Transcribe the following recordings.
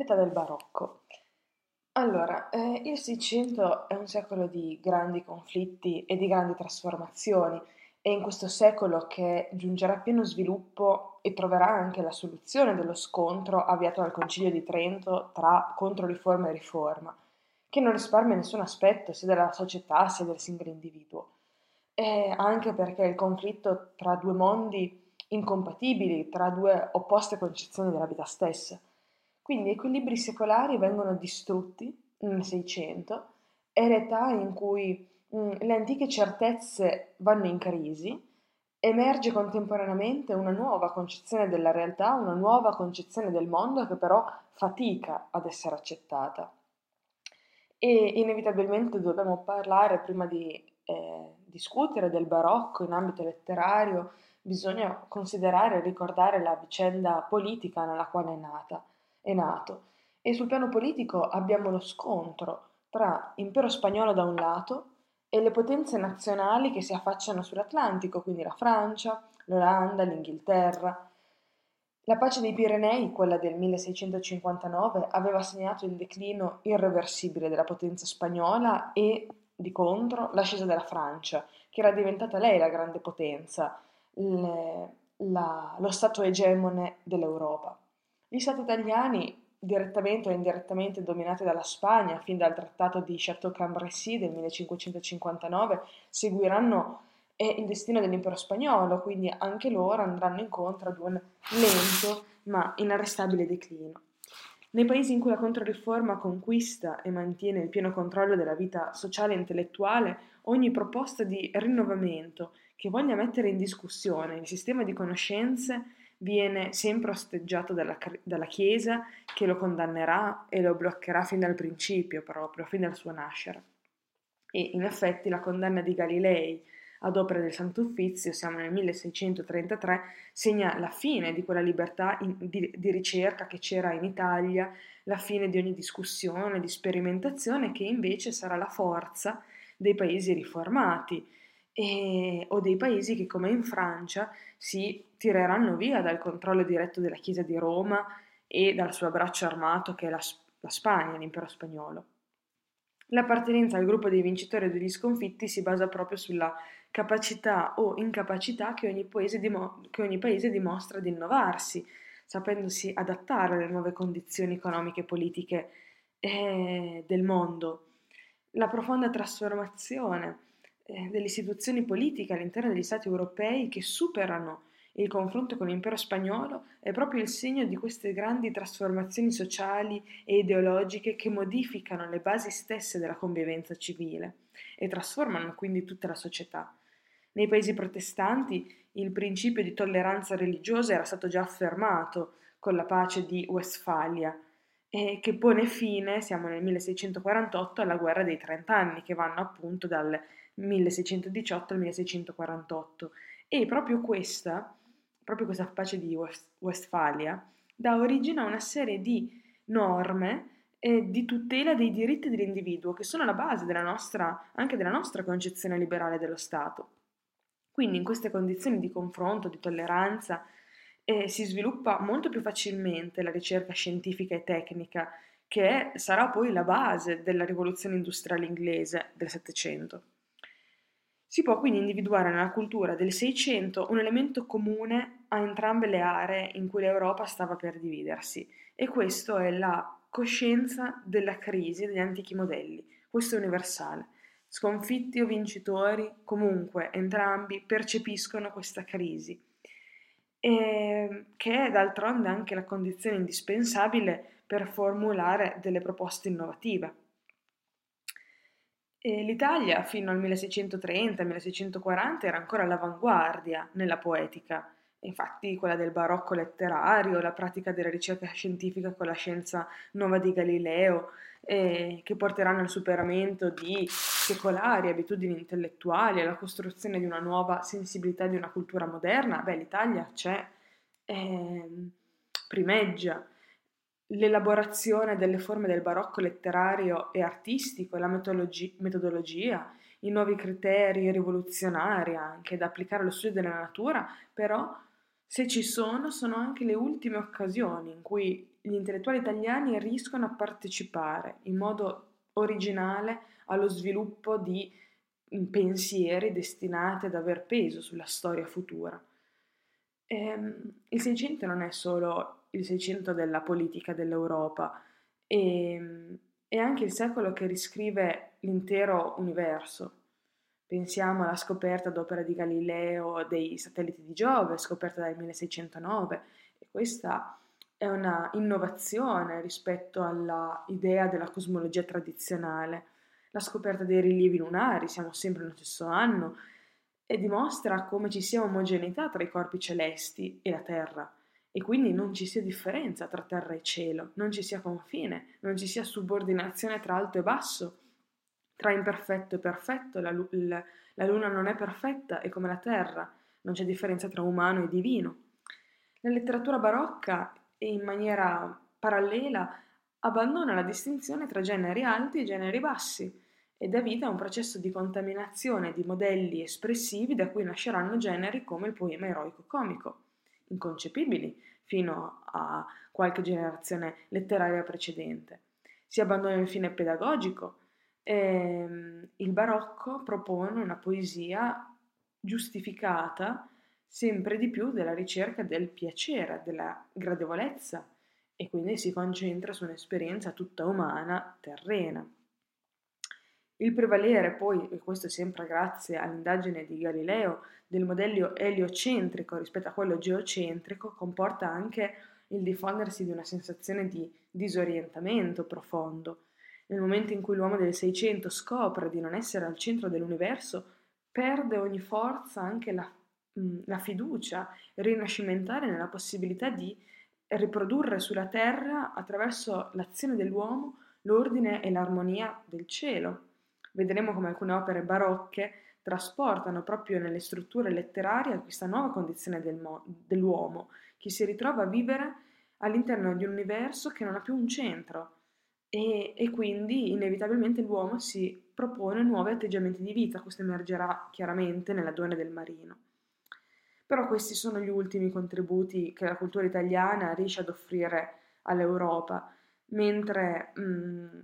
L'età del barocco. Allora, eh, il Seicento è un secolo di grandi conflitti e di grandi trasformazioni. È in questo secolo che giungerà a pieno sviluppo e troverà anche la soluzione dello scontro avviato dal Concilio di Trento tra controriforma e riforma, che non risparmia nessun aspetto sia della società sia del singolo individuo. E anche perché il conflitto tra due mondi incompatibili, tra due opposte concezioni della vita stessa. Quindi equilibri secolari vengono distrutti nel Seicento, è l'età in cui mh, mm, le antiche certezze vanno in crisi, emerge contemporaneamente una nuova concezione della realtà, una nuova concezione del mondo che però fatica ad essere accettata. E inevitabilmente dobbiamo parlare, prima di eh, discutere del barocco in ambito letterario, bisogna considerare e ricordare la vicenda politica nella quale è nata è nato e sul piano politico abbiamo lo scontro tra impero spagnolo da un lato e le potenze nazionali che si affacciano sull'Atlantico, quindi la Francia, l'Olanda, l'Inghilterra. La pace dei Pirenei, quella del 1659, aveva segnato il declino irreversibile della potenza spagnola e, di contro, l'ascesa della Francia, che era diventata lei la grande potenza, le, la, lo stato egemone dell'Europa. Gli stati italiani, direttamente o indirettamente dominati dalla Spagna fin dal trattato di Château-Cambrésis del 1559, seguiranno eh, il destino dell'impero spagnolo, quindi anche loro andranno incontro ad un lento ma inarrestabile declino. Nei paesi in cui la Controriforma conquista e mantiene il pieno controllo della vita sociale e intellettuale, ogni proposta di rinnovamento che voglia mettere in discussione il sistema di conoscenze viene sempre osteggiato dalla, dalla, Chiesa che lo condannerà e lo bloccherà fin dal principio proprio, fin dal suo nascere. E in effetti la condanna di Galilei ad opera del Santo Uffizio, siamo nel 1633, segna la fine di quella libertà in, di, di ricerca che c'era in Italia, la fine di ogni discussione, di sperimentazione che invece sarà la forza dei paesi riformati e, o dei paesi che come in Francia si tireranno via dal controllo diretto della Chiesa di Roma e dal suo abbraccio armato che è la, la Spagna, l'impero spagnolo. L'appartenenza al gruppo dei vincitori e degli sconfitti si basa proprio sulla capacità o incapacità che ogni paese, dimo- che ogni paese dimostra di innovarsi, sapendosi adattare alle nuove condizioni economiche e politiche eh, del mondo. La profonda trasformazione eh, delle istituzioni politiche all'interno degli Stati europei che superano il confronto con l'impero spagnolo è proprio il segno di queste grandi trasformazioni sociali e ideologiche che modificano le basi stesse della convivenza civile e trasformano quindi tutta la società. Nei paesi protestanti il principio di tolleranza religiosa era stato già affermato con la pace di Westfalia, e che pone fine, siamo nel 1648, alla guerra dei trent'anni, che vanno appunto dal 1618 al 1648 e proprio questa, proprio questa pace di West- Westfalia dà origine a una serie di norme eh, di tutela dei diritti dell'individuo che sono la base della nostra, anche della nostra concezione liberale dello Stato. Quindi in queste condizioni di confronto, di tolleranza, eh, si sviluppa molto più facilmente la ricerca scientifica e tecnica, che sarà poi la base della rivoluzione industriale inglese del Settecento. Si può quindi individuare nella cultura del Seicento un elemento comune a entrambe le aree in cui l'Europa stava per dividersi, e questo è la coscienza della crisi degli antichi modelli. Questo è universale. Sconfitti o vincitori, comunque entrambi percepiscono questa crisi, e che è d'altronde anche la condizione indispensabile per formulare delle proposte innovative. E L'Italia fino al 1630-1640 era ancora all'avanguardia nella poetica, infatti quella del barocco letterario, la pratica della ricerca scientifica con la scienza nuova di Galileo, eh, che porteranno al superamento di secolari abitudini intellettuali, alla costruzione di una nuova sensibilità di una cultura moderna, beh, l'Italia c'è, eh, primeggia l'elaborazione delle forme del barocco letterario e artistico, la metodologi- metodologia, i nuovi criteri rivoluzionari anche da applicare allo studio della natura, però Se ci sono, sono anche le ultime occasioni in cui gli intellettuali italiani riescono a partecipare in modo originale allo sviluppo di pensieri destinati ad aver peso sulla storia futura. Ehm, il Seicento non è solo il Seicento della politica dell'Europa, è, ehm, è anche il secolo che riscrive l'intero universo. Pensiamo alla scoperta ad opera di Galileo dei satelliti di Giove, scoperta nel 1609, e questa è una innovazione rispetto all'idea della cosmologia tradizionale. La scoperta dei rilievi lunari, siamo sempre nello stesso anno, e dimostra come ci sia omogeneità tra i corpi celesti e la Terra, e quindi non ci sia differenza tra terra e cielo, non ci sia confine, non ci sia subordinazione tra alto e basso, tra imperfetto e perfetto, la, la, la luna non è perfetta, è come la terra, non c'è differenza tra umano e divino. La letteratura barocca, in maniera parallela, abbandona la distinzione tra generi alti e generi bassi e dà vita a un processo di contaminazione di modelli espressivi da cui nasceranno generi come il poema eroico comico, inconcepibili fino a qualche generazione letteraria precedente. Si abbandona il fine pedagogico, e, ehm, il barocco propone una poesia giustificata sempre di più della ricerca del piacere, della gradevolezza e quindi si concentra su un'esperienza tutta umana, terrena. Il prevalere poi, e questo sempre grazie all'indagine di Galileo, del modello eliocentrico rispetto a quello geocentrico comporta anche il diffondersi di una sensazione di disorientamento profondo, nel momento in cui l'uomo del Seicento scopre di non essere al centro dell'universo, perde ogni forza anche la, mm, la fiducia rinascimentale nella possibilità di riprodurre sulla terra, attraverso l'azione dell'uomo, l'ordine e l'armonia del cielo. Vedremo come alcune opere barocche trasportano proprio nelle strutture letterarie questa nuova condizione del mo- dell'uomo, che si ritrova a vivere all'interno di un universo che non ha più un centro, e, e quindi inevitabilmente l'uomo si propone nuovi atteggiamenti di vita, questo emergerà chiaramente nella Donna del Marino. Però questi sono gli ultimi contributi che la cultura italiana riesce ad offrire all'Europa, mentre mh,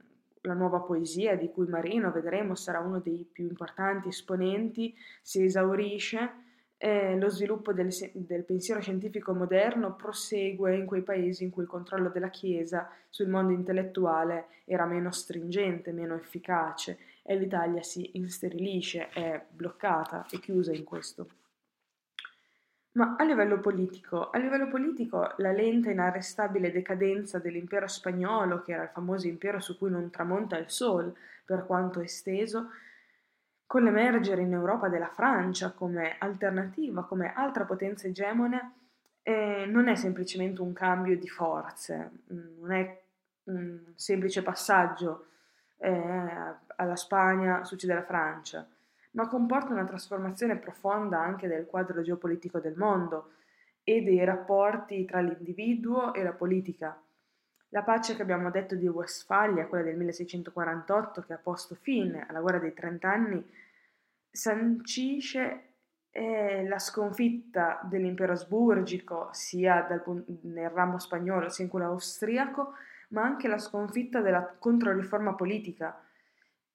la nuova poesia, di cui Marino vedremo sarà uno dei più importanti esponenti, si esaurisce eh, lo sviluppo del, del, pensiero scientifico moderno prosegue in quei paesi in cui il controllo della Chiesa sul mondo intellettuale era meno stringente, meno efficace e l'Italia si insterilisce, è bloccata e chiusa in questo. Ma a livello politico, a livello politico la lenta e inarrestabile decadenza dell'impero spagnolo, che era il famoso impero su cui non tramonta il sol, per quanto esteso, con l'emergere in Europa della Francia come alternativa, come altra potenza egemone, eh, non è semplicemente un cambio di forze, non è un semplice passaggio eh, alla Spagna succede alla Francia, ma comporta una trasformazione profonda anche del quadro geopolitico del mondo e dei rapporti tra l'individuo e la politica. La pace che abbiamo detto di Westfalia, quella del 1648, che ha posto fine alla guerra dei trent'anni, sancisce eh, la sconfitta dell'impero asburgico sia dal, nel ramo spagnolo sia in quello austriaco, ma anche la sconfitta della controriforma politica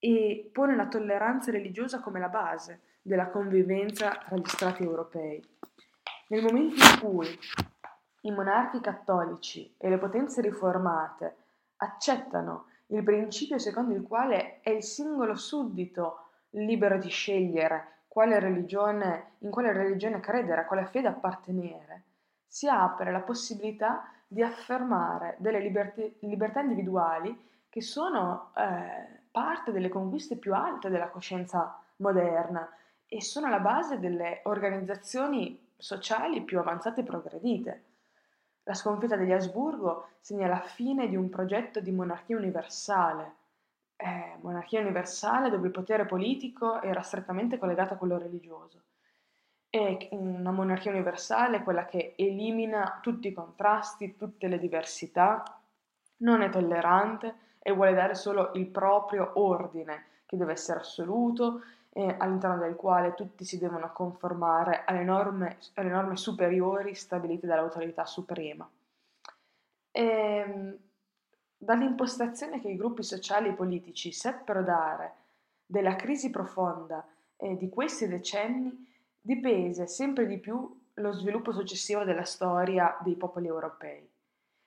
e pone la tolleranza religiosa come la base della convivenza tra gli strati europei. Nel momento in cui i monarchi cattolici e le potenze riformate accettano il principio secondo il quale è il singolo suddito libero di scegliere quale religione, in quale religione credere, a quale fede appartenere, si apre la possibilità di affermare delle libertà, libertà individuali che sono eh, parte delle conquiste più alte della coscienza moderna e sono la base delle organizzazioni sociali più avanzate e progredite. La sconfitta degli Asburgo segna la fine di un progetto di monarchia universale, eh, monarchia universale dove il potere politico era strettamente collegato a quello religioso. E una monarchia universale è quella che elimina tutti i contrasti, tutte le diversità, non è tollerante e vuole dare solo il proprio ordine, che deve essere assoluto eh, all'interno del quale tutti si devono conformare alle norme, alle norme superiori stabilite dall'autorità suprema. E, ehm, dall'impostazione che i gruppi sociali e politici seppero dare della crisi profonda eh, di questi decenni dipese sempre di più lo sviluppo successivo della storia dei popoli europei.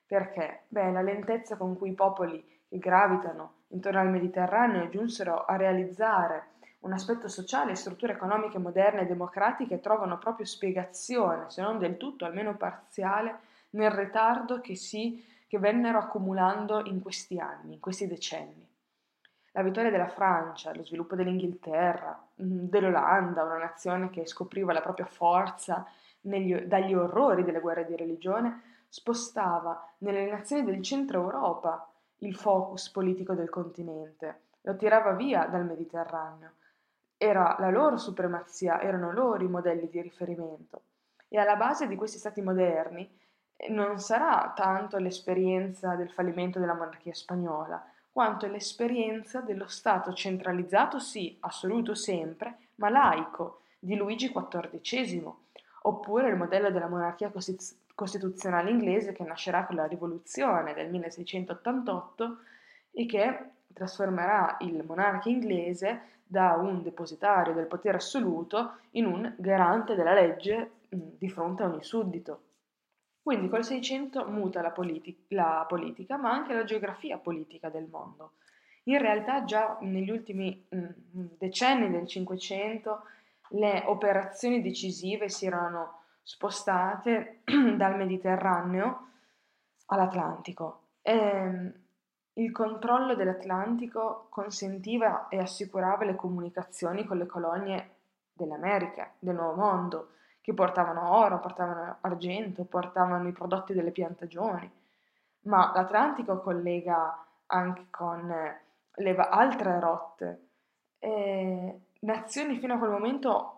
Perché? Beh, la lentezza con cui i popoli che gravitano intorno al Mediterraneo giunsero a realizzare un aspetto sociale e strutture economiche moderne e democratiche trovano proprio spiegazione, se non del tutto, almeno parziale, nel ritardo che, si, che vennero accumulando in questi anni, in questi decenni. La vittoria della Francia, lo sviluppo dell'Inghilterra, mm, dell'Olanda, una nazione che scopriva la propria forza negli, dagli orrori delle guerre di religione, spostava nelle nazioni del centro Europa il focus politico del continente, lo tirava via dal Mediterraneo. Era la loro supremazia, erano loro i modelli di riferimento. E alla base di questi stati moderni eh, non sarà tanto l'esperienza del fallimento della monarchia spagnola, quanto l'esperienza dello Stato centralizzato, sì, assoluto sempre, ma laico, di Luigi XIV, oppure il modello della monarchia costituzionale costituzionale inglese che nascerà con la rivoluzione del 1688 e che trasformerà il monarca inglese da un depositario del potere assoluto in un garante della legge di fronte a ogni suddito. Quindi col 600 muta la, politi- la politica, ma anche la geografia politica del mondo. In realtà già negli ultimi mh, decenni del Cinquecento le operazioni decisive si erano spostate dal Mediterraneo all'Atlantico. E ehm, il controllo dell'Atlantico consentiva e assicurava le comunicazioni con le colonie delle Americhe, del Nuovo Mondo, che portavano oro, portavano argento, portavano i prodotti delle piantagioni. Ma l'Atlantico collega anche con le altre rotte. E nazioni fino a quel momento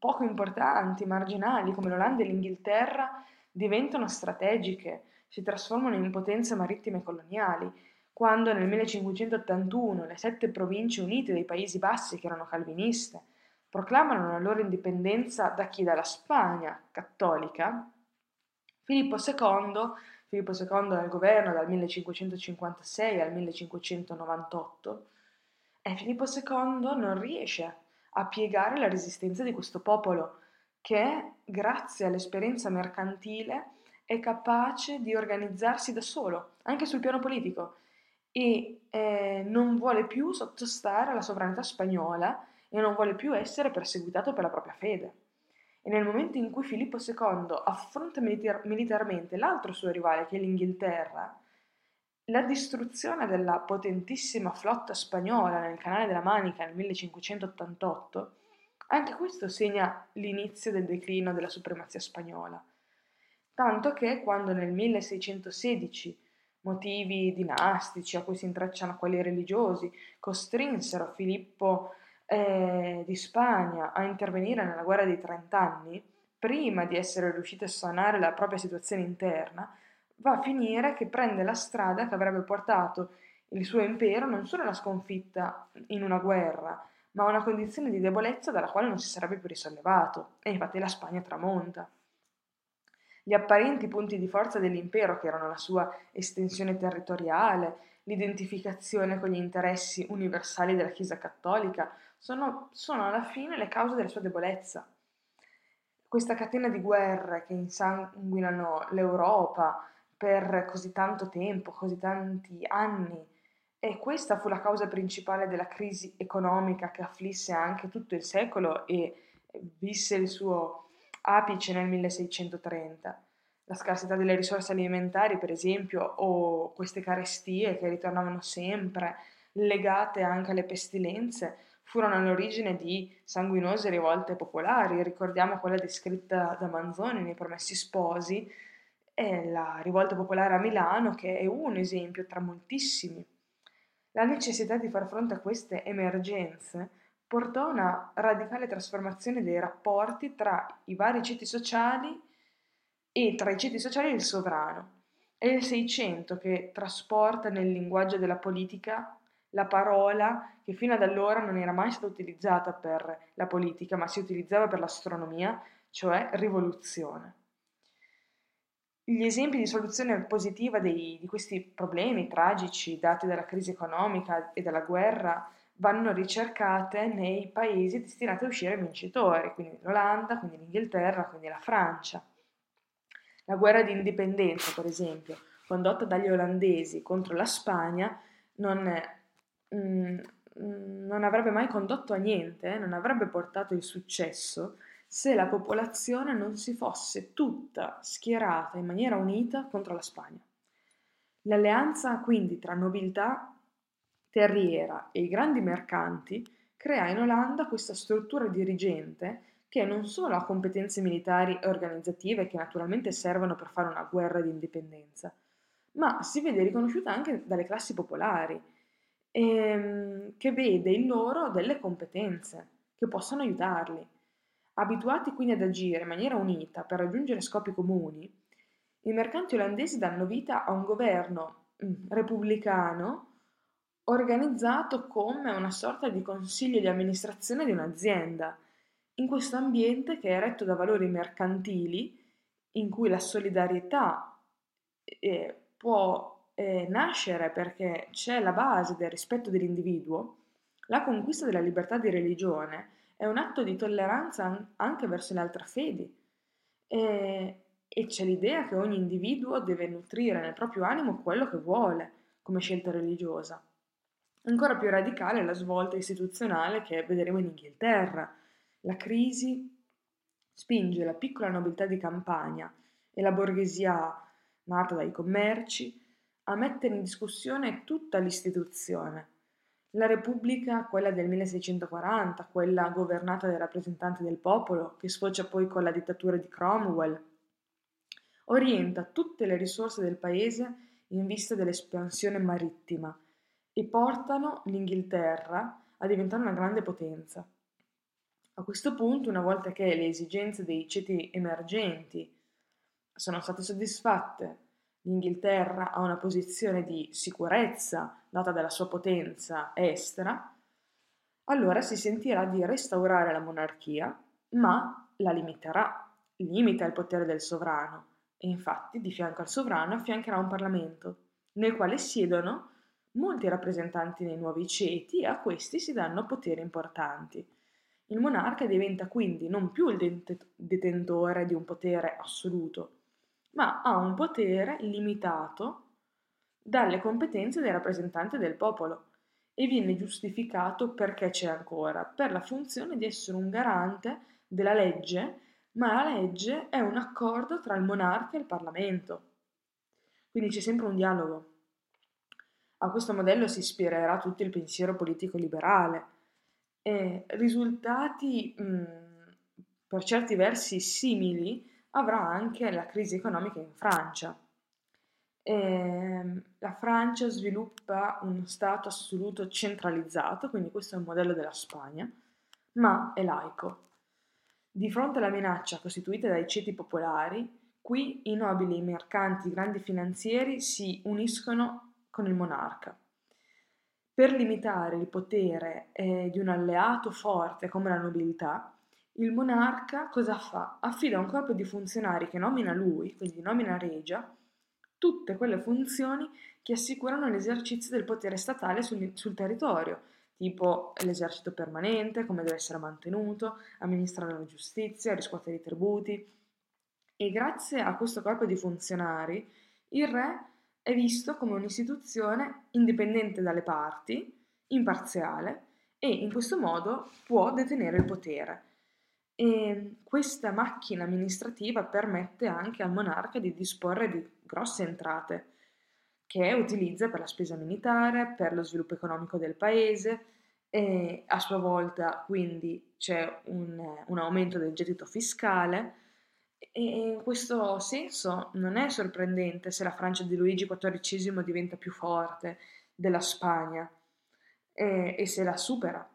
poco importanti, marginali, come l'Olanda e l'Inghilterra, diventano strategiche, si trasformano in potenze marittime coloniali. Quando nel 1581 le sette province unite dei Paesi Bassi, che erano calviniste, proclamano la loro indipendenza da chi? Dalla Spagna cattolica, Filippo II, Filippo II al governo dal 1556 al 1598, e Filippo II non riesce a piegare la resistenza di questo popolo che, grazie all'esperienza mercantile, è capace di organizzarsi da solo, anche sul piano politico, e eh, non vuole più sottostare alla sovranità spagnola e non vuole più essere perseguitato per la propria fede. E nel momento in cui Filippo II affronta militar- militarmente l'altro suo rivale, che è l'Inghilterra, la distruzione della potentissima flotta spagnola nel Canale della Manica nel 1588, anche questo segna l'inizio del declino della supremazia spagnola. Tanto che quando nel 1616 motivi dinastici a cui si intrecciano quelli religiosi costrinsero Filippo eh, di Spagna a intervenire nella guerra dei trent'anni, prima di essere riuscito a sanare la propria situazione interna, va a finire che prende la strada che avrebbe portato il suo impero non solo alla sconfitta in una guerra, ma a una condizione di debolezza dalla quale non si sarebbe più risollevato, e infatti la Spagna tramonta. Gli apparenti punti di forza dell'impero, che erano la sua estensione territoriale, l'identificazione con gli interessi universali della Chiesa cattolica, sono, sono alla fine le cause della sua debolezza. Questa catena di guerre che insanguinano l'Europa, per così tanto tempo, così tanti anni. E questa fu la causa principale della crisi economica che afflisse anche tutto il secolo e visse il suo apice nel 1630. La scarsità delle risorse alimentari, per esempio, o queste carestie che ritornavano sempre, legate anche alle pestilenze, furono all'origine di sanguinose rivolte popolari. Ricordiamo quella descritta da Manzoni nei Promessi Sposi, è la rivolta popolare a Milano, che è un esempio tra moltissimi. La necessità di far fronte a queste emergenze portò a una radicale trasformazione dei rapporti tra i vari ceti sociali e tra i ceti sociali e il sovrano. È il Seicento che trasporta nel linguaggio della politica la parola che fino ad allora non era mai stata utilizzata per la politica, ma si utilizzava per l'astronomia, cioè rivoluzione. Gli esempi di soluzione positiva dei, di questi problemi tragici dati dalla crisi economica e dalla guerra vanno ricercate nei paesi destinati a uscire vincitori, quindi l'Olanda, quindi l'Inghilterra, quindi la Francia. La guerra di indipendenza, per esempio, condotta dagli olandesi contro la Spagna, non, mm, non avrebbe mai condotto a niente, non avrebbe portato il successo se la popolazione non si fosse tutta schierata in maniera unita contro la Spagna. L'alleanza quindi tra nobiltà terriera e i grandi mercanti crea in Olanda questa struttura dirigente che non solo ha competenze militari e organizzative che naturalmente servono per fare una guerra di indipendenza, ma si vede riconosciuta anche dalle classi popolari, ehm, che vede in loro delle competenze che possono aiutarli. Abituati quindi ad agire in maniera unita per raggiungere scopi comuni, i mercanti olandesi danno vita a un governo mm, repubblicano organizzato come una sorta di consiglio di amministrazione di un'azienda, in questo ambiente che è retto da valori mercantili, in cui la solidarietà eh, può eh, nascere perché c'è la base del rispetto dell'individuo, la conquista della libertà di religione è un atto di tolleranza anche verso le altre fedi e, e c'è l'idea che ogni individuo deve nutrire nel proprio animo quello che vuole come scelta religiosa. Ancora più radicale è la svolta istituzionale che vedremo in Inghilterra. La crisi spinge la piccola nobiltà di campagna e la borghesia nata dai commerci a mettere in discussione tutta l'istituzione. La Repubblica, quella del 1640, quella governata dai rappresentanti del popolo, che sfocia poi con la dittatura di Cromwell, orienta tutte le risorse del paese in vista dell'espansione marittima e portano l'Inghilterra a diventare una grande potenza. A questo punto, una volta che le esigenze dei ceti emergenti sono state soddisfatte, l'Inghilterra ha una posizione di sicurezza data dalla sua potenza estera, allora si sentirà di restaurare la monarchia, ma la limiterà, limita il potere del sovrano e infatti di fianco al sovrano affiancherà un Parlamento, nel quale siedono molti rappresentanti nei nuovi ceti e a questi si danno poteri importanti. Il monarca diventa quindi non più il detentore di un potere assoluto, ma ha un potere limitato dalle competenze dei rappresentanti del popolo e viene giustificato perché c'è ancora, per la funzione di essere un garante della legge, ma la legge è un accordo tra il monarca e il Parlamento. Quindi c'è sempre un dialogo. A questo modello si ispirerà tutto il pensiero politico liberale. E risultati mh, per certi versi simili avrà anche la crisi economica in Francia. E, la Francia sviluppa uno Stato assoluto centralizzato, quindi questo è il modello della Spagna, ma è laico. Di fronte alla minaccia costituita dai ceti popolari, qui i nobili, i mercanti, i grandi finanzieri si uniscono con il monarca. Per limitare il potere eh, di un alleato forte come la nobiltà, il monarca cosa fa? Affida a un corpo di funzionari che nomina lui, quindi nomina regia, tutte quelle funzioni che assicurano l'esercizio del potere statale sul, sul territorio, tipo l'esercito permanente, come deve essere mantenuto, amministrare la giustizia, riscuotere i tributi. E grazie a questo corpo di funzionari, il re è visto come un'istituzione indipendente dalle parti, imparziale e in questo modo può detenere il potere. E questa macchina amministrativa permette anche al monarca di disporre di grosse entrate che utilizza per la spesa militare, per lo sviluppo economico del paese e a sua volta quindi c'è un, un aumento del gettito fiscale e in questo senso non è sorprendente se la Francia di Luigi XIV diventa più forte della Spagna e, e se la supera.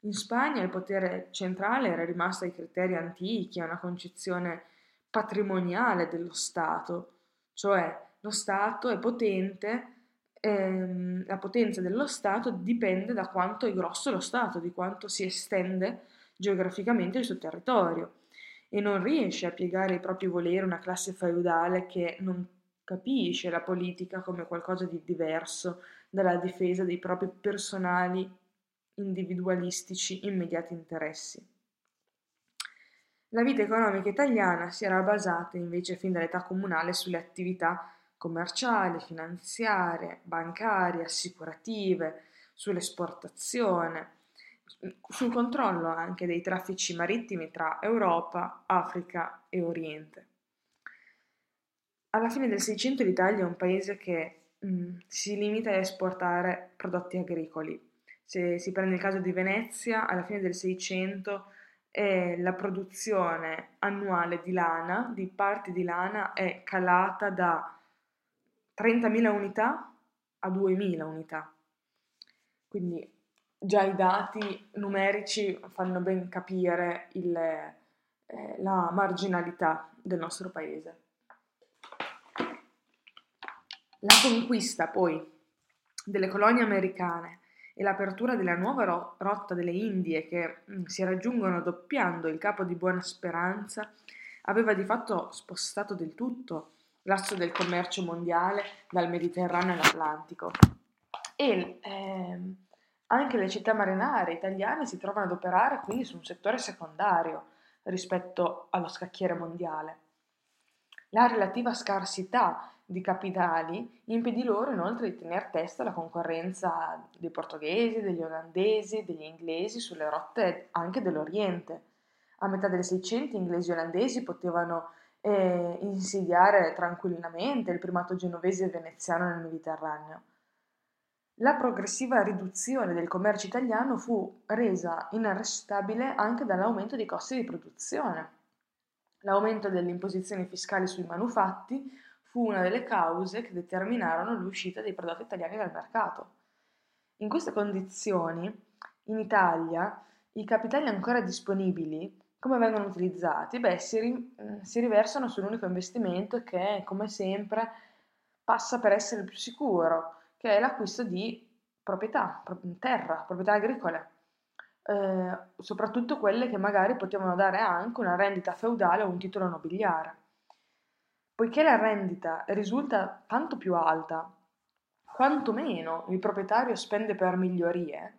In Spagna il potere centrale era rimasto ai criteri antichi, a una concezione patrimoniale dello Stato, cioè lo Stato è potente ehm, la potenza dello Stato dipende da quanto è grosso lo Stato, di quanto si estende geograficamente il suo territorio e non riesce a piegare i propri voleri una classe feudale che non capisce la politica come qualcosa di diverso dalla difesa dei propri personali, individualistici, immediati interessi. La vita economica italiana si era basata invece fin dall'età comunale sulle attività commerciali, finanziarie, bancarie, assicurative, sull'esportazione, sul controllo anche dei traffici marittimi tra Europa, Africa e Oriente. Alla fine del Seicento l'Italia è un paese che mh, mm, si limita a esportare prodotti agricoli. Se si prende il caso di Venezia, alla fine del Seicento eh, la produzione annuale di lana, di parti di lana, è calata da 30.000 unità a 2.000 unità. Quindi già i dati numerici fanno ben capire il, eh, la marginalità del nostro paese. La conquista poi delle colonie americane e l'apertura della nuova ro- rotta delle Indie che mh, mm, si raggiungono doppiando il capo di Buona Speranza aveva di fatto spostato del tutto l'asso del commercio mondiale dal Mediterraneo all'Atlantico. E ehm, anche le città marinare italiane si trovano ad operare quindi su un settore secondario rispetto allo scacchiere mondiale. La relativa scarsità di capitali impedì loro inoltre di tenere testa alla concorrenza dei portoghesi, degli olandesi, degli inglesi sulle rotte anche dell'Oriente. A metà del Seicento inglesi e olandesi potevano eh, insidiare tranquillamente il primato genovese e veneziano nel Mediterraneo. La progressiva riduzione del commercio italiano fu resa inarrestabile anche dall'aumento dei costi di produzione. L'aumento delle imposizioni fiscali sui manufatti fu una delle cause che determinarono l'uscita dei prodotti italiani dal mercato. In queste condizioni, in Italia, i capitali ancora disponibili, come vengono utilizzati? Beh, si, ri- si riversano sull'unico investimento che, come sempre, passa per essere il più sicuro, che è l'acquisto di proprietà, terra, proprietà agricole, eh, soprattutto quelle che magari potevano dare anche una rendita feudale o un titolo nobiliare. Poiché la rendita risulta tanto più alta quanto meno il proprietario spende per migliorie,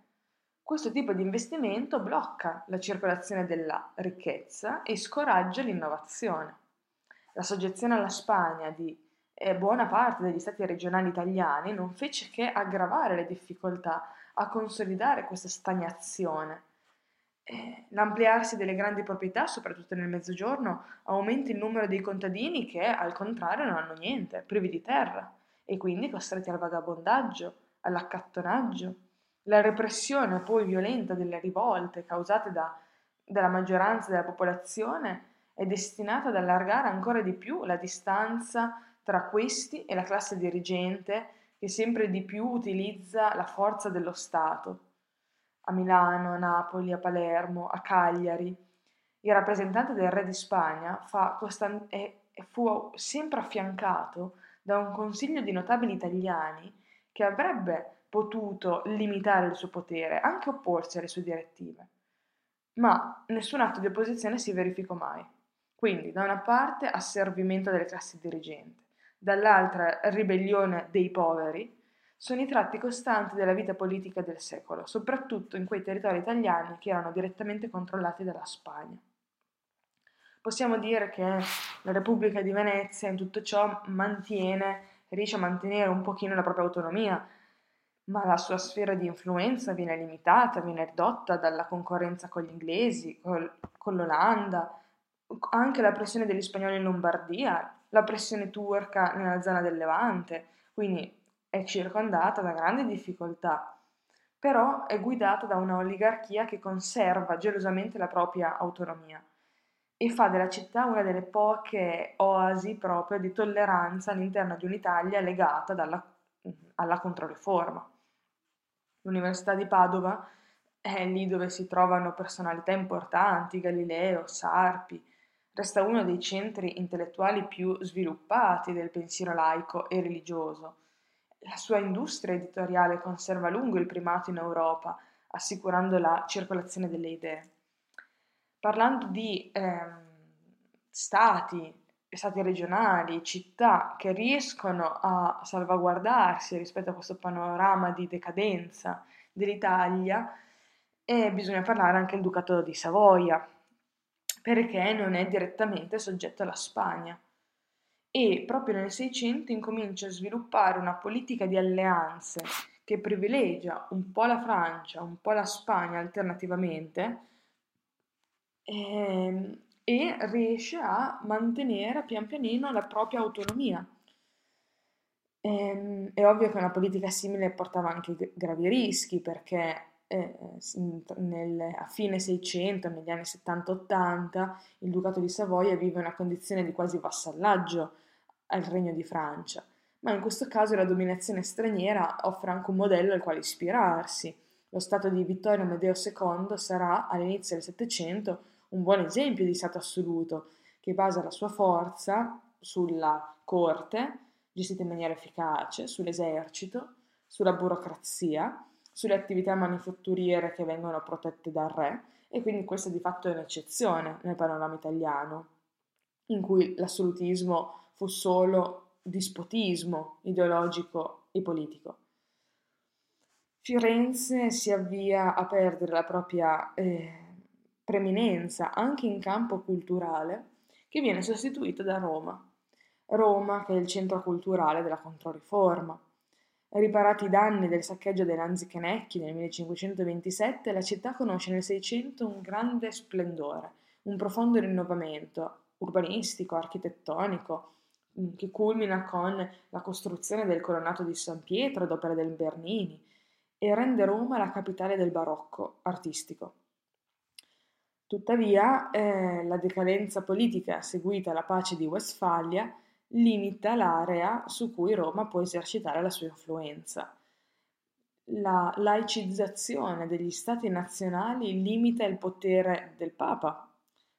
questo tipo di investimento blocca la circolazione della ricchezza e scoraggia l'innovazione. La soggezione alla Spagna di e buona parte degli stati regionali italiani non fece che aggravare le difficoltà a consolidare questa stagnazione. Eh, l'ampliarsi delle grandi proprietà, soprattutto nel mezzogiorno, aumenta il numero dei contadini che al contrario non hanno niente, privi di terra e quindi costretti al vagabondaggio, all'accattonaggio. La repressione poi violenta delle rivolte causate da, dalla maggioranza della popolazione è destinata ad allargare ancora di più la distanza tra questi e la classe dirigente che sempre di più utilizza la forza dello Stato. A Milano, a Napoli, a Palermo, a Cagliari, il rappresentante del re di Spagna costan- è, fu sempre affiancato da un consiglio di notabili italiani che avrebbe potuto limitare il suo potere, anche opporsi alle sue direttive. Ma nessun atto di opposizione si verificò mai. Quindi, da una parte, asservimento delle classi dirigenti, dall'altra ribellione dei poveri, sono i tratti costanti della vita politica del secolo, soprattutto in quei territori italiani che erano direttamente controllati dalla Spagna. Possiamo dire che la Repubblica di Venezia in tutto ciò mantiene, riesce a mantenere un pochino la propria autonomia, ma la sua sfera di influenza viene limitata, viene ridotta dalla concorrenza con gli inglesi, col, con l'Olanda, anche la pressione degli spagnoli in Lombardia la pressione turca nella zona del Levante, quindi è circondata da grandi difficoltà, però è guidata da una oligarchia che conserva gelosamente la propria autonomia e fa della città una delle poche oasi proprio di tolleranza all'interno di un'Italia legata dalla, alla Controriforma. L'Università di Padova è lì dove si trovano personalità importanti, Galileo, Sarpi, resta uno dei centri intellettuali più sviluppati del pensiero laico e religioso. La sua industria editoriale conserva a lungo il primato in Europa, assicurando la circolazione delle idee. Parlando di eh, stati, stati regionali, città che riescono a salvaguardarsi rispetto a questo panorama di decadenza dell'Italia, eh, bisogna parlare anche del Ducato di Savoia, perché non è direttamente soggetto alla Spagna e proprio nel Seicento incomincia a sviluppare una politica di alleanze che privilegia un po' la Francia, un po' la Spagna alternativamente ehm, e riesce a mantenere pian pianino la propria autonomia. Ehm, è ovvio che una politica simile portava anche gravi rischi perché eh, nel, a fine 600, negli anni 70-80, il Ducato di Savoia vive una condizione di quasi vassallaggio al Regno di Francia, ma in questo caso la dominazione straniera offre anche un modello al quale ispirarsi. Lo Stato di Vittorio Amedeo II sarà all'inizio del Settecento un buon esempio di Stato assoluto, che basa la sua forza sulla corte, gestita in maniera efficace, sull'esercito, sulla burocrazia, sulle attività manifatturiere che vengono protette dal re, e quindi questa di fatto è un'eccezione nel panorama italiano, in cui l'assolutismo fu solo dispotismo ideologico e politico. Firenze si avvia a perdere la propria eh, preminenza anche in campo culturale, che viene sostituita da Roma. Roma, che è il centro culturale della Controriforma. Riparati i danni del saccheggio dei Lanzichenecchi nel 1527, la città conosce nel Seicento un grande splendore, un profondo rinnovamento urbanistico, architettonico, Mm, che culmina con la costruzione del colonnato di San Pietro ad opera del Bernini e rende Roma la capitale del barocco artistico. Tuttavia, eh, la decadenza politica seguita alla pace di Westfalia limita l'area su cui Roma può esercitare la sua influenza. La laicizzazione degli stati nazionali limita il potere del Papa,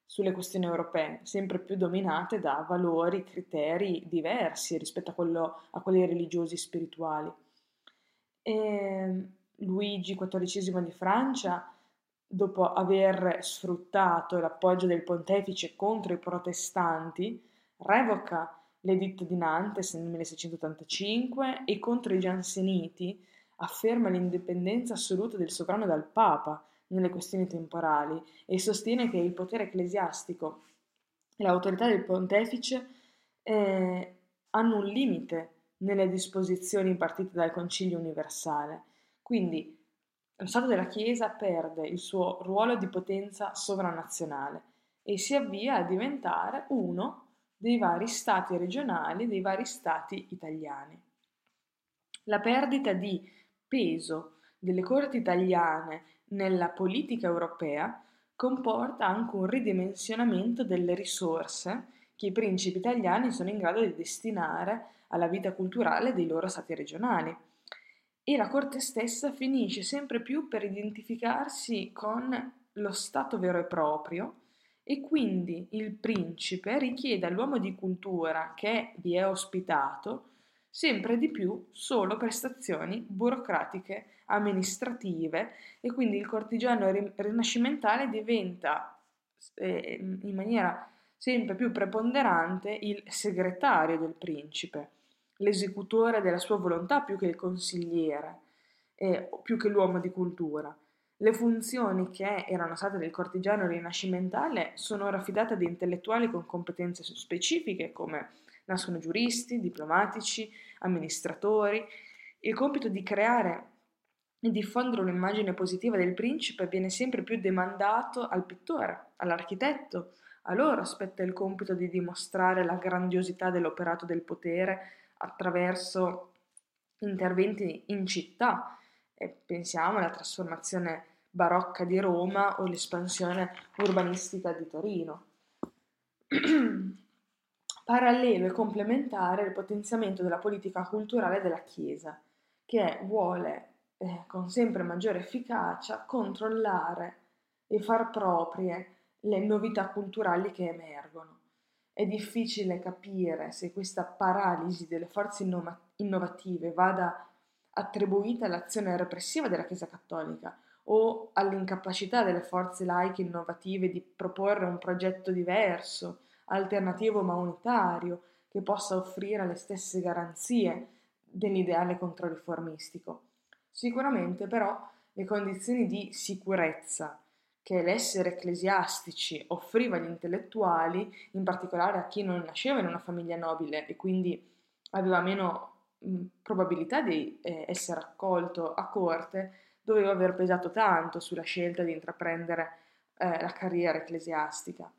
sulle questioni europee, sempre più dominate da valori, criteri diversi rispetto a, quello, a quelli religiosi e spirituali. E Luigi XIV di Francia, dopo aver sfruttato l'appoggio del pontefice contro i protestanti, revoca l'editto di Nantes nel 1685 e contro i Gianseniti afferma l'indipendenza assoluta del sovrano dal Papa nelle questioni temporali e sostiene che il potere ecclesiastico e l'autorità del pontefice eh, hanno un limite nelle disposizioni impartite dal Concilio universale. Quindi lo Stato della Chiesa perde il suo ruolo di potenza sovranazionale e si avvia a diventare uno dei vari stati regionali, dei vari stati italiani. La perdita di peso delle corti italiane nella politica europea comporta anche un ridimensionamento delle risorse che i principi italiani sono in grado di destinare alla vita culturale dei loro stati regionali. E la corte stessa finisce sempre più per identificarsi con lo Stato vero e proprio e quindi il principe richiede all'uomo di cultura che vi è ospitato sempre di più solo prestazioni burocratiche amministrative e quindi il cortigiano rinascimentale diventa eh, in maniera sempre più preponderante il segretario del principe, l'esecutore della sua volontà più che il consigliere, eh, più che l'uomo di cultura. Le funzioni che erano state del cortigiano rinascimentale sono ora affidate ad intellettuali con competenze specifiche come nascono giuristi, diplomatici, amministratori. Il compito di creare e diffondere un'immagine positiva del principe viene sempre più demandato al pittore, all'architetto. A loro spetta il compito di dimostrare la grandiosità dell'operato del potere attraverso interventi in città. Pensiamo alla trasformazione barocca di Roma o l'espansione urbanistica di Torino. Parallelo e complementare il potenziamento della politica culturale della Chiesa, che vuole eh, con sempre maggiore efficacia controllare e far proprie le novità culturali che emergono. È difficile capire se questa paralisi delle forze innovative vada attribuita all'azione repressiva della Chiesa Cattolica o all'incapacità delle forze laiche innovative di proporre un progetto diverso, alternativo ma unitario, che possa offrire le stesse garanzie dell'ideale controriformistico. Sicuramente però le condizioni di sicurezza che l'essere ecclesiastici offriva agli intellettuali, in particolare a chi non nasceva in una famiglia nobile e quindi aveva meno probabilità di eh, essere accolto a corte, doveva aver pesato tanto sulla scelta di intraprendere eh, la carriera ecclesiastica.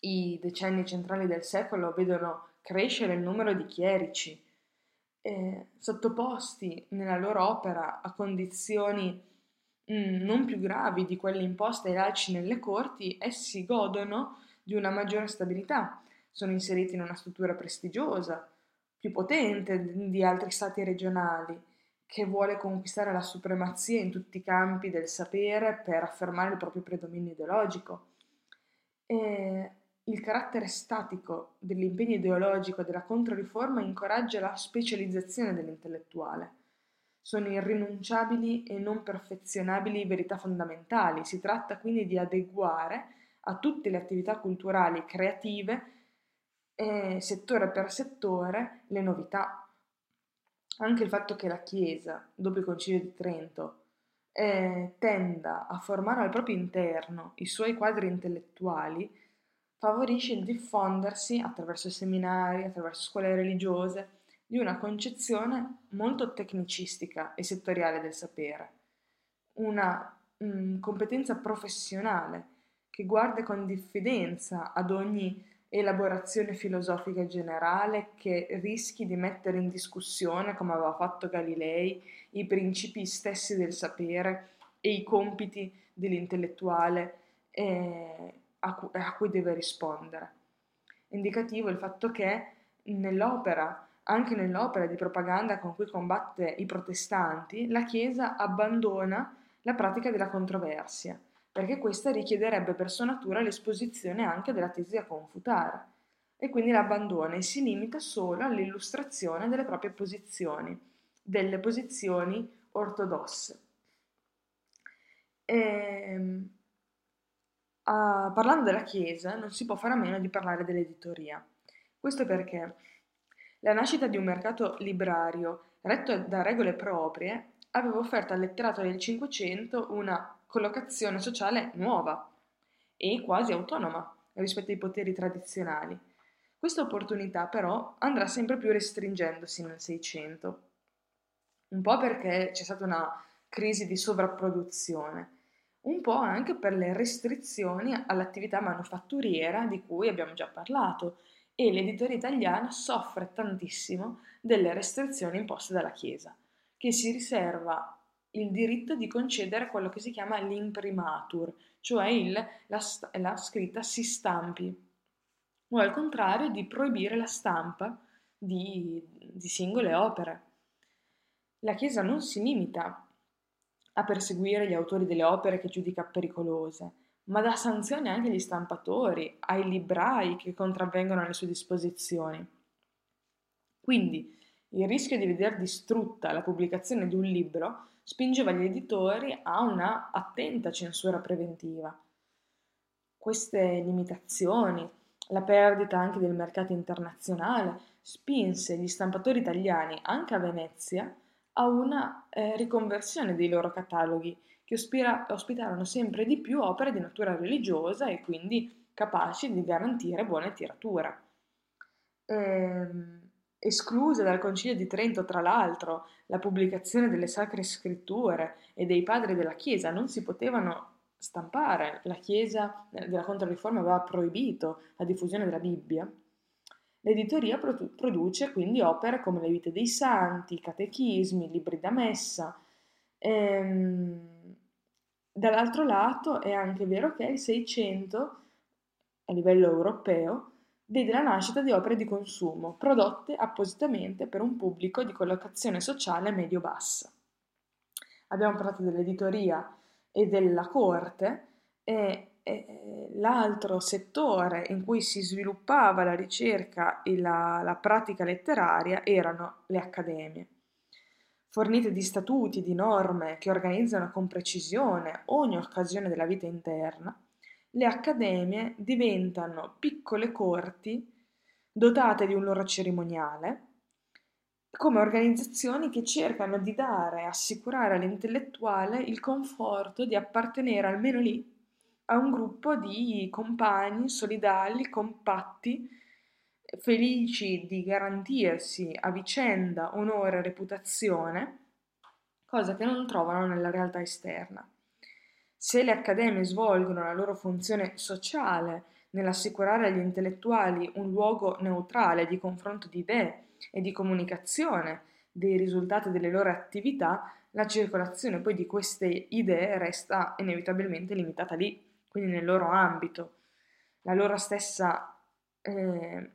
I decenni centrali del secolo vedono crescere il numero di chierici, eh, sottoposti nella loro opera a condizioni non più gravi di quelle imposte ai laici nelle corti, essi godono di una maggiore stabilità, sono inseriti in una struttura prestigiosa, più potente di altri stati regionali, che vuole conquistare la supremazia in tutti i campi del sapere per affermare il proprio predominio ideologico. E il carattere statico dell'impegno ideologico della Controriforma incoraggia la specializzazione dell'intellettuale. Sono irrinunciabili e non perfezionabili verità fondamentali, si tratta quindi di adeguare a tutte le attività culturali creative, eh, settore per settore, le novità. Anche il fatto che la Chiesa, dopo il Concilio di Trento, eh, tenda a formare al proprio interno i suoi quadri intellettuali, favorisce il diffondersi attraverso seminari, attraverso scuole religiose, di una concezione molto tecnicistica e settoriale del sapere, una mh, mm, competenza professionale che guarda con diffidenza ad ogni elaborazione filosofica generale che rischi di mettere in discussione, come aveva fatto Galilei, i principi stessi del sapere e i compiti dell'intellettuale eh, a, cui, a cui deve rispondere. Indicativo il fatto che nell'opera, anche nell'opera di propaganda con cui combatte i protestanti, la Chiesa abbandona la pratica della controversia, perché questa richiederebbe per sua natura l'esposizione anche della tesi a confutare, e quindi l'abbandona e si limita solo all'illustrazione delle proprie posizioni, delle posizioni ortodosse. E, ehm, Uh, parlando della Chiesa, non si può fare a meno di parlare dell'editoria. Questo perché la nascita di un mercato librario retto da regole proprie aveva offerto al letterato del Cinquecento una collocazione sociale nuova e quasi autonoma rispetto ai poteri tradizionali. Questa opportunità però andrà sempre più restringendosi nel Seicento, un po' perché c'è stata una crisi di sovrapproduzione un po' anche per le restrizioni all'attività manufatturiera di cui abbiamo già parlato e l'editoria italiana soffre tantissimo delle restrizioni imposte dalla Chiesa, che si riserva il diritto di concedere quello che si chiama l'imprimatur, cioè il, la, la scritta si stampi, o al contrario di proibire la stampa di, di singole opere. La Chiesa non si limita a perseguire gli autori delle opere che giudica pericolose, ma dà sanzioni anche agli stampatori, ai librai che contravvengono alle sue disposizioni. Quindi il rischio di veder distrutta la pubblicazione di un libro spingeva gli editori a una attenta censura preventiva. Queste limitazioni, la perdita anche del mercato internazionale, spinse gli stampatori italiani anche a Venezia a una eh, riconversione dei loro cataloghi, che ospira, ospitarono sempre di più opere di natura religiosa e quindi capaci di garantire buona tiratura. Ehm, escluse dal Concilio di Trento, tra l'altro, la pubblicazione delle sacre scritture e dei padri della Chiesa, non si potevano stampare, la Chiesa eh, della Controriforma aveva proibito la diffusione della Bibbia, L'editoria produce quindi opere come le vite dei santi, i catechismi, libri da messa. Ehm, dall'altro lato è anche vero che il Seicento, a livello europeo, vede la nascita di opere di consumo, prodotte appositamente per un pubblico di collocazione sociale medio-bassa. Abbiamo parlato dell'editoria e della corte e l'altro settore in cui si sviluppava la ricerca e la, la pratica letteraria erano le accademie fornite di statuti, di norme che organizzano con precisione ogni occasione della vita interna, le accademie diventano piccole corti dotate di un loro cerimoniale, come organizzazioni che cercano di dare assicurare all'intellettuale il conforto di appartenere almeno lì a un gruppo di compagni solidali, compatti, felici di garantirsi a vicenda onore e reputazione, cosa che non trovano nella realtà esterna. Se le accademie svolgono la loro funzione sociale nell'assicurare agli intellettuali un luogo neutrale di confronto di idee e di comunicazione dei risultati delle loro attività, la circolazione poi di queste idee resta inevitabilmente limitata lì, quindi nel loro ambito. La loro stessa eh,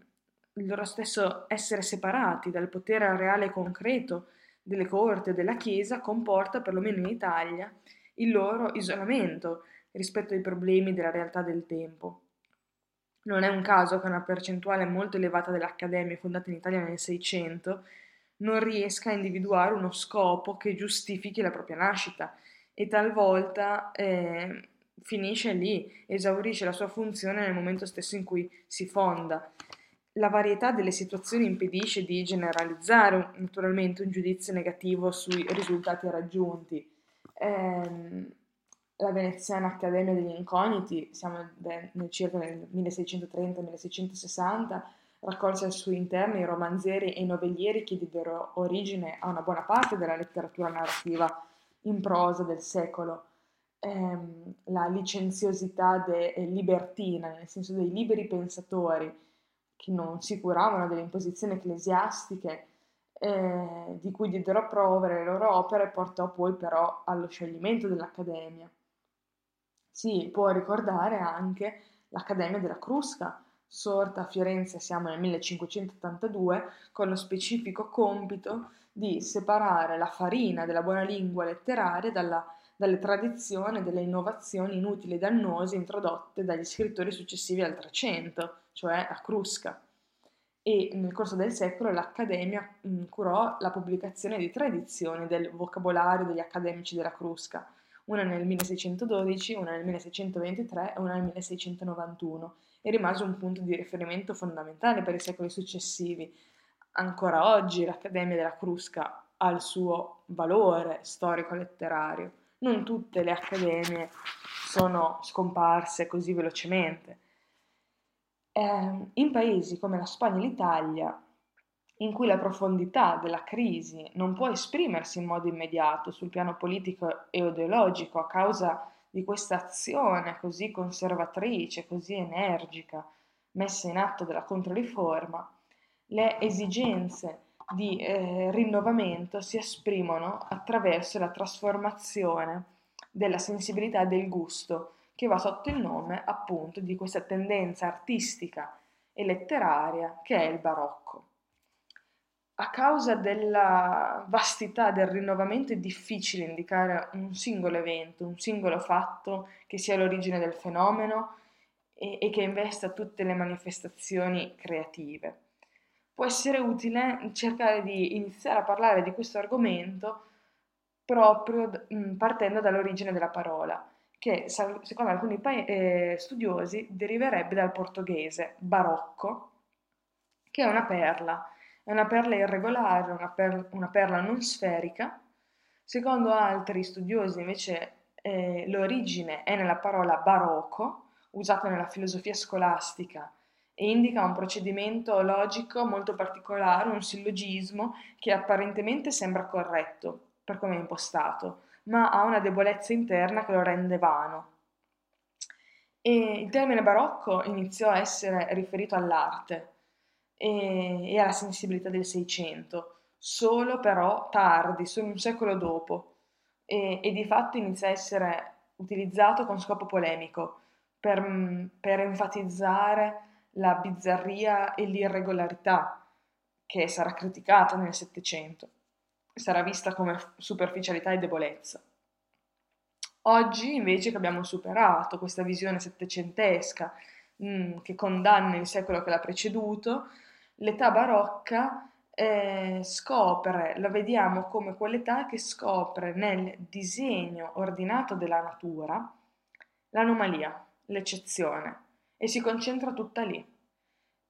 il loro stesso essere separati dal potere reale e concreto delle corti e della Chiesa comporta, perlomeno in Italia, il loro isolamento rispetto ai problemi della realtà del tempo. Non è un caso che una percentuale molto elevata delle accademie fondate in Italia nel Seicento non riesca a individuare uno scopo che giustifichi la propria nascita e talvolta eh, finisce lì, esaurisce la sua funzione nel momento stesso in cui si fonda la varietà delle situazioni impedisce di generalizzare naturalmente un giudizio negativo sui risultati raggiunti. Eh, la Veneziana Accademia degli Incogniti, siamo nel, circa nel 1630-1660, raccolse al suo interno i romanzieri e i novellieri che diedero origine a una buona parte della letteratura narrativa in prosa del secolo. Eh, la licenziosità de, eh, libertina, nel senso dei liberi pensatori, che non si curavano delle imposizioni ecclesiastiche eh, di cui diedero prove le loro opere portò poi però allo scioglimento dell'Accademia. Si può ricordare anche l'Accademia della Crusca, sorta a Firenze, siamo nel 1582, con lo specifico compito di separare la farina della buona lingua letteraria dalla, dalle tradizioni e dalle innovazioni inutili e dannose introdotte dagli scrittori successivi al Trecento cioè a Crusca, e nel corso del secolo l'Accademia mh, curò la pubblicazione di tre edizioni del vocabolario degli accademici della Crusca, una nel 1612, una nel 1623 e una nel 1691, e rimase un punto di riferimento fondamentale per i secoli successivi. Ancora oggi l'Accademia della Crusca ha il suo valore storico-letterario. Non tutte le accademie sono scomparse così velocemente eh, in paesi come la Spagna e l'Italia, in cui la profondità della crisi non può esprimersi in modo immediato sul piano politico e ideologico a causa di questa azione così conservatrice, così energica messa in atto dalla Controriforma, le esigenze di eh, rinnovamento si esprimono attraverso la trasformazione della sensibilità e del gusto che va sotto il nome appunto di questa tendenza artistica e letteraria che è il barocco. A causa della vastità del rinnovamento è difficile indicare un singolo evento, un singolo fatto che sia l'origine del fenomeno e, e che investa tutte le manifestazioni creative. Può essere utile cercare di iniziare a parlare di questo argomento proprio partendo dall'origine della parola che secondo alcuni pa- eh, studiosi deriverebbe dal portoghese barocco, che è una perla, è una perla irregolare, una, per- una perla non sferica. Secondo altri studiosi invece eh, l'origine è nella parola barocco, usata nella filosofia scolastica e indica un procedimento logico molto particolare, un sillogismo che apparentemente sembra corretto per come è impostato, ma ha una debolezza interna che lo rende vano. E il termine barocco iniziò a essere riferito all'arte e, e alla sensibilità del Seicento, solo però tardi, solo un secolo dopo, e, e di fatto inizia a essere utilizzato con scopo polemico per, per enfatizzare la bizzarria e l'irregolarità che sarà criticata nel Settecento sarà vista come superficialità e debolezza. Oggi invece che abbiamo superato questa visione settecentesca mh, mm, che condanna il secolo che l'ha preceduto, l'età barocca eh, scopre, la vediamo come quell'età che scopre nel disegno ordinato della natura l'anomalia, l'eccezione e si concentra tutta lì.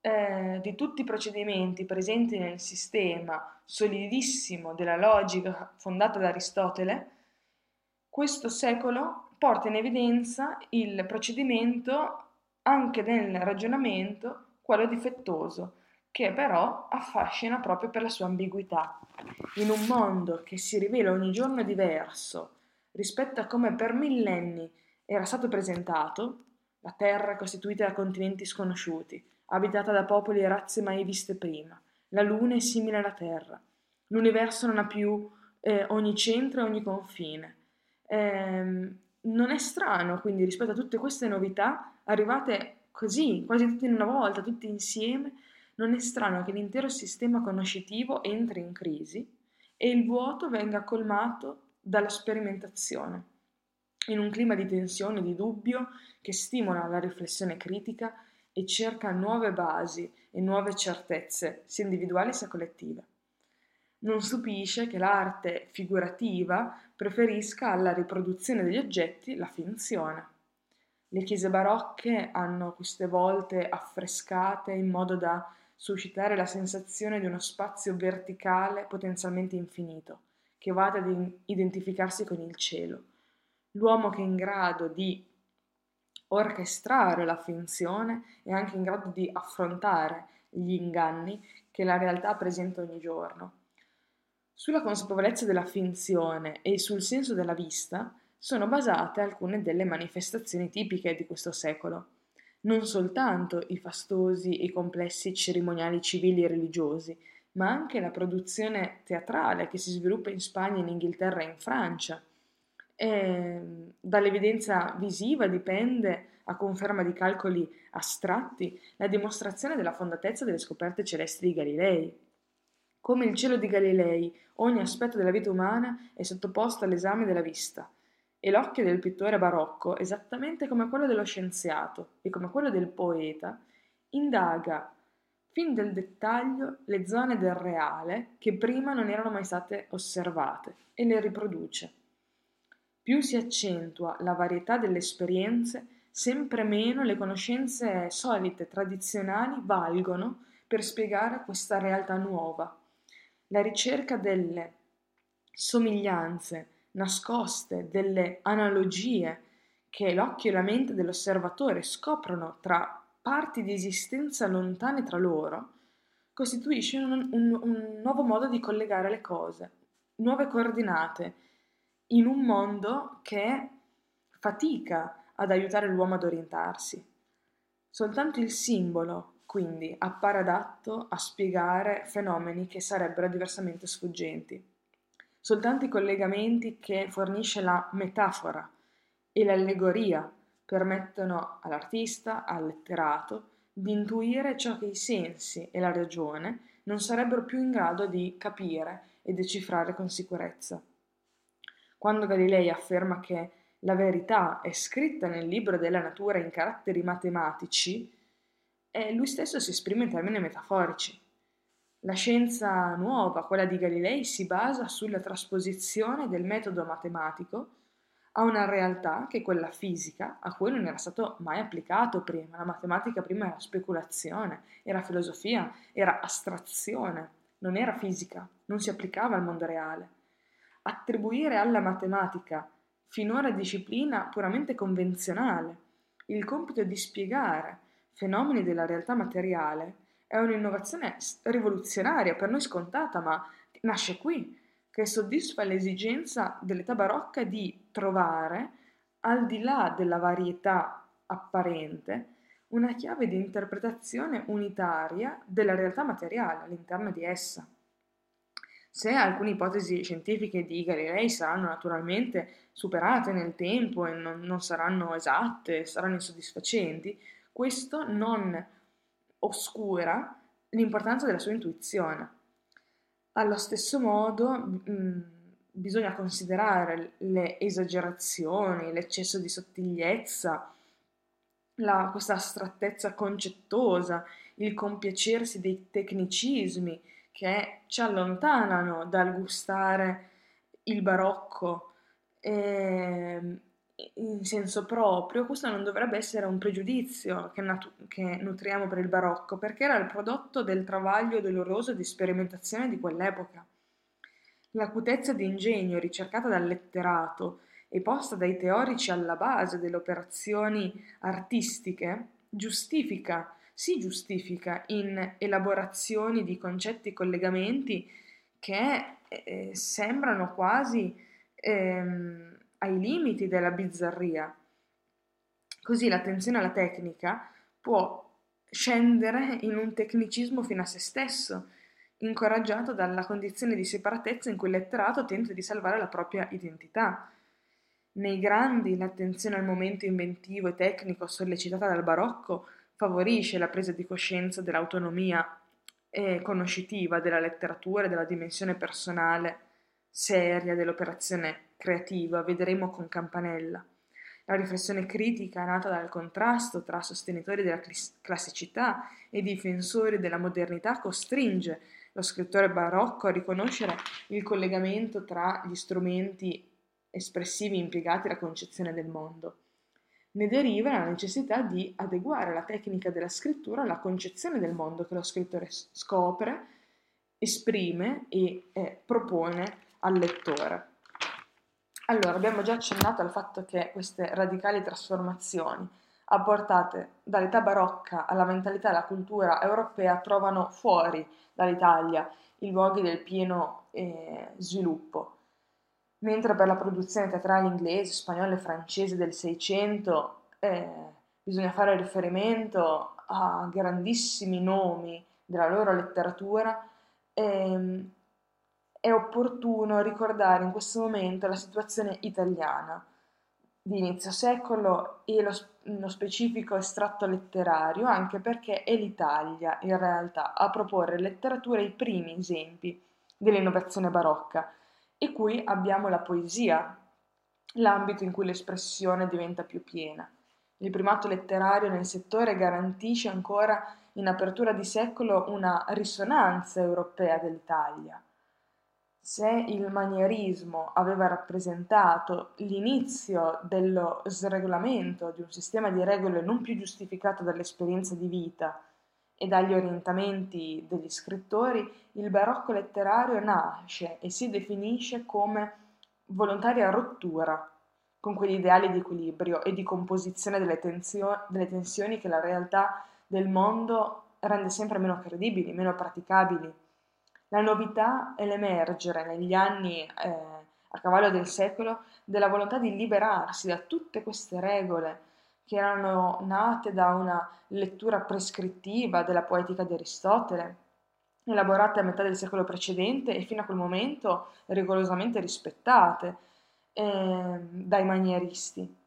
Eh, di tutti i procedimenti presenti nel sistema solidissimo della logica fondata da Aristotele, questo secolo porta in evidenza il procedimento anche nel ragionamento, quello difettoso, che però affascina proprio per la sua ambiguità. In un mondo che si rivela ogni giorno diverso rispetto a come per millenni era stato presentato, la Terra costituita da continenti sconosciuti, abitata da popoli e razze mai viste prima, la Luna è simile alla Terra, l'universo non ha più eh, ogni centro e ogni confine. Eh, non è strano, quindi, rispetto a tutte queste novità, arrivate così, quasi tutte in una volta, tutte insieme, non è strano che l'intero sistema conoscitivo entri in crisi e il vuoto venga colmato dalla sperimentazione. In un clima di tensione e di dubbio che stimola la riflessione critica e cerca nuove basi e nuove certezze, sia individuali sia collettive. Non stupisce che l'arte figurativa preferisca alla riproduzione degli oggetti la finzione. Le chiese barocche hanno queste volte affrescate in modo da suscitare la sensazione di uno spazio verticale potenzialmente infinito, che vada ad identificarsi con il cielo. L'uomo che è in grado di orchestrare la finzione è anche in grado di affrontare gli inganni che la realtà presenta ogni giorno. Sulla consapevolezza della finzione e sul senso della vista sono basate alcune delle manifestazioni tipiche di questo secolo non soltanto i fastosi e complessi cerimoniali civili e religiosi, ma anche la produzione teatrale che si sviluppa in Spagna, in Inghilterra e in Francia. E dall'evidenza visiva dipende, a conferma di calcoli astratti, la dimostrazione della fondatezza delle scoperte celesti di Galilei. Come il cielo di Galilei, ogni aspetto della vita umana è sottoposto all'esame della vista, e l'occhio del pittore barocco, esattamente come quello dello scienziato e come quello del poeta, indaga fin del dettaglio le zone del reale che prima non erano mai state osservate e le riproduce. Più si accentua la varietà delle esperienze, sempre meno le conoscenze solite, tradizionali, valgono per spiegare questa realtà nuova. La ricerca delle somiglianze, nascoste, delle analogie che l'occhio e la mente dell'osservatore scoprono tra parti di esistenza lontane tra loro, costituisce un, un, un nuovo modo di collegare le cose, nuove coordinate, in un mondo che fatica ad aiutare l'uomo ad orientarsi. Soltanto il simbolo, quindi, appare adatto a spiegare fenomeni che sarebbero diversamente sfuggenti soltanto i collegamenti che fornisce la metafora e l'allegoria permettono all'artista, al letterato, di intuire ciò che i sensi e la ragione non sarebbero più in grado di capire e decifrare con sicurezza. Quando Galilei afferma che la verità è scritta nel libro della natura in caratteri matematici, eh, lui stesso si esprime in termini metaforici. La scienza nuova, quella di Galilei, si basa sulla trasposizione del metodo matematico a una realtà che è quella fisica, a cui non era stato mai applicato prima. La matematica prima era speculazione, era filosofia, era astrazione, non era fisica, non si applicava al mondo reale. Attribuire alla matematica finora disciplina puramente convenzionale il compito di spiegare fenomeni della realtà materiale è un'innovazione rivoluzionaria, per noi scontata, ma nasce qui, che soddisfa l'esigenza dell'età barocca di trovare, al di là della varietà apparente, una chiave di interpretazione unitaria della realtà materiale all'interno di essa. Se alcune ipotesi scientifiche di Galilei saranno naturalmente superate nel tempo e non, non saranno esatte, saranno insoddisfacenti, questo non oscura l'importanza della sua intuizione. Allo stesso modo, mh, bisogna considerare le esagerazioni, l'eccesso di sottigliezza, la, questa astrattezza concettosa, il compiacersi dei tecnicismi che ci allontanano dal gustare il barocco eh, in senso proprio, questo non dovrebbe essere un pregiudizio che, natu- che nutriamo per il barocco, perché era il prodotto del travaglio doloroso di sperimentazione di quell'epoca. L'acutezza di ingegno ricercata dal letterato e posta dai teorici alla base delle operazioni artistiche giustifica, si giustifica in elaborazioni di concetti e collegamenti che eh, sembrano quasi ehm, ai limiti della bizzarria. Così l'attenzione alla tecnica può scendere in un tecnicismo fino a se stesso, incoraggiato dalla condizione di separatezza in cui il letterato tenta di salvare la propria identità. Nei grandi l'attenzione al momento inventivo e tecnico sollecitata dal barocco favorisce la presa di coscienza dell'autonomia e conoscitiva della letteratura e della dimensione personale seria dell'operazione creativa, vedremo con Campanella. La riflessione critica nata dal contrasto tra sostenitori della classicità e difensori della modernità costringe lo scrittore barocco a riconoscere il collegamento tra gli strumenti espressivi impiegati alla concezione del mondo. Ne deriva la necessità di adeguare la tecnica della scrittura alla concezione del mondo che lo scrittore scopre, esprime e eh, propone al lettore. Allora, abbiamo già accennato al fatto che queste radicali trasformazioni apportate dall'età barocca alla mentalità e alla cultura europea trovano fuori dall'Italia i luoghi del pieno eh, sviluppo. Mentre per la produzione teatrale inglese, spagnola e francese del Seicento eh, bisogna fare riferimento a grandissimi nomi della loro letteratura, ehm, è opportuno ricordare in questo momento la situazione italiana di inizio secolo e lo, lo, specifico estratto letterario, anche perché è l'Italia in realtà a proporre letteratura i primi esempi dell'innovazione barocca, e qui abbiamo la poesia, l'ambito in cui l'espressione diventa più piena. Il primato letterario nel settore garantisce ancora in apertura di secolo una risonanza europea dell'Italia se il manierismo aveva rappresentato l'inizio dello sregolamento di un sistema di regole non più giustificato dall'esperienza di vita e dagli orientamenti degli scrittori, il barocco letterario nasce e si definisce come volontaria rottura con quegli ideali di equilibrio e di composizione delle, tensio- delle tensioni che la realtà del mondo rende sempre meno credibili, meno praticabili. La novità è l'emergere negli anni eh, a cavallo del secolo della volontà di liberarsi da tutte queste regole che erano nate da una lettura prescrittiva della poetica di Aristotele, elaborate a metà del secolo precedente e fino a quel momento rigorosamente rispettate eh, dai manieristi.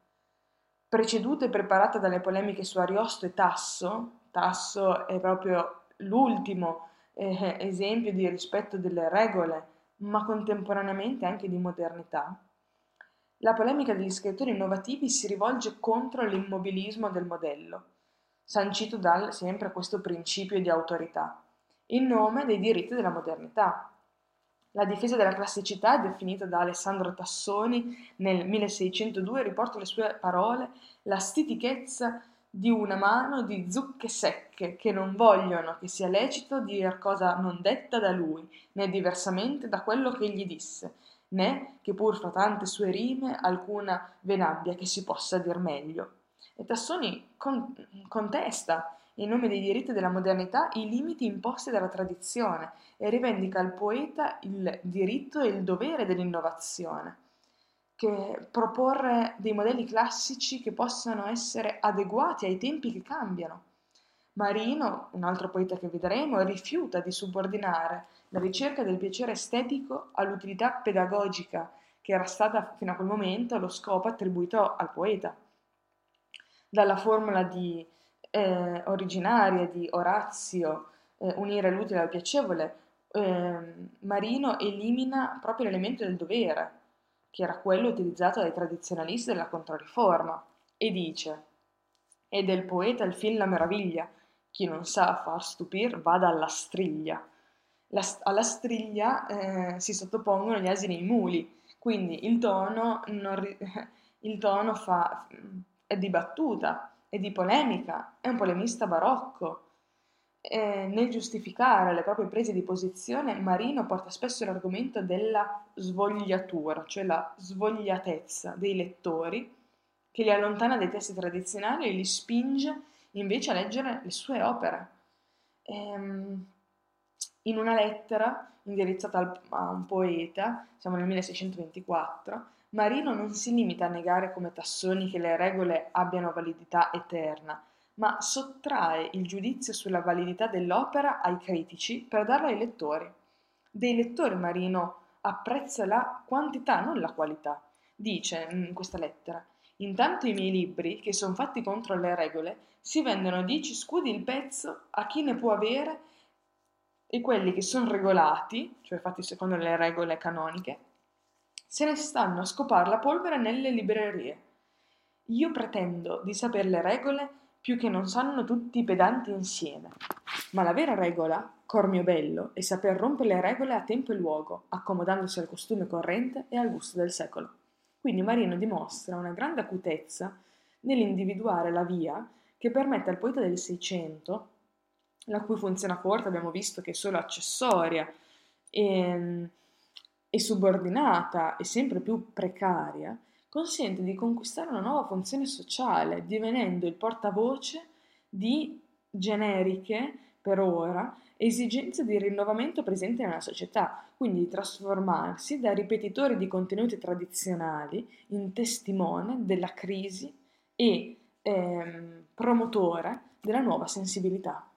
Preceduta e preparata dalle polemiche su Ariosto e Tasso, Tasso è proprio l'ultimo eh, esempio di rispetto delle regole, ma contemporaneamente anche di modernità, la polemica degli scrittori innovativi si rivolge contro l'immobilismo del modello, sancito dal sempre questo principio di autorità, in nome dei diritti della modernità. La difesa della classicità, definita da Alessandro Tassoni nel 1602, riporta le sue parole, la stitichezza di una mano di zucche secche che non vogliono che sia lecito dir cosa non detta da lui, né diversamente da quello che egli disse, né che pur fra tante sue rime alcuna ve n'abbia che si possa dir meglio. E Tassoni con- contesta, in nome dei diritti della modernità, i limiti imposti dalla tradizione e rivendica al poeta il diritto e il dovere dell'innovazione che proporre dei modelli classici che possano essere adeguati ai tempi che cambiano. Marino, un altro poeta che vedremo, rifiuta di subordinare la ricerca del piacere estetico all'utilità pedagogica che era stata fino a quel momento lo scopo attribuito al poeta. Dalla formula di, eh, originaria di Orazio, eh, unire l'utile al piacevole, eh, Marino elimina proprio l'elemento del dovere, che era quello utilizzato dai tradizionalisti della Controriforma, e dice «È del poeta il film la meraviglia, chi non sa far stupir vada alla striglia». La, alla striglia eh, si sottopongono gli asini e i muli, quindi il tono, non, il tono fa, è di battuta, è di polemica, è un polemista barocco. E nel giustificare le proprie prese di posizione, Marino porta spesso l'argomento della svogliatura, cioè la svogliatezza dei lettori, che li allontana dai testi tradizionali e li spinge invece a leggere le sue opere. Ehm, in una lettera indirizzata a un poeta, siamo nel 1624, Marino non si limita a negare come Tassoni che le regole abbiano validità eterna, ma sottrae il giudizio sulla validità dell'opera ai critici per darla ai lettori. Dei lettori Marino apprezza la quantità, non la qualità. Dice in questa lettera: Intanto i miei libri, che sono fatti contro le regole, si vendono 10 scudi il pezzo a chi ne può avere e quelli che sono regolati, cioè fatti secondo le regole canoniche, se ne stanno a scopare la polvere nelle librerie. Io pretendo di sapere le regole più che non sanno tutti i pedanti insieme. Ma la vera regola, cor mio bello, è saper rompere le regole a tempo e luogo, accomodandosi al costume corrente e al gusto del secolo. Quindi Marino dimostra una grande acutezza nell'individuare la via che permette al poeta del Seicento la cui funzione corte abbiamo visto che è solo accessoria e, e subordinata e sempre più precaria, consente di conquistare una nuova funzione sociale, divenendo il portavoce di generiche, per ora, esigenze di rinnovamento presenti nella società, quindi di trasformarsi da ripetitori di contenuti tradizionali in testimone della crisi e ehm, promotore della nuova sensibilità.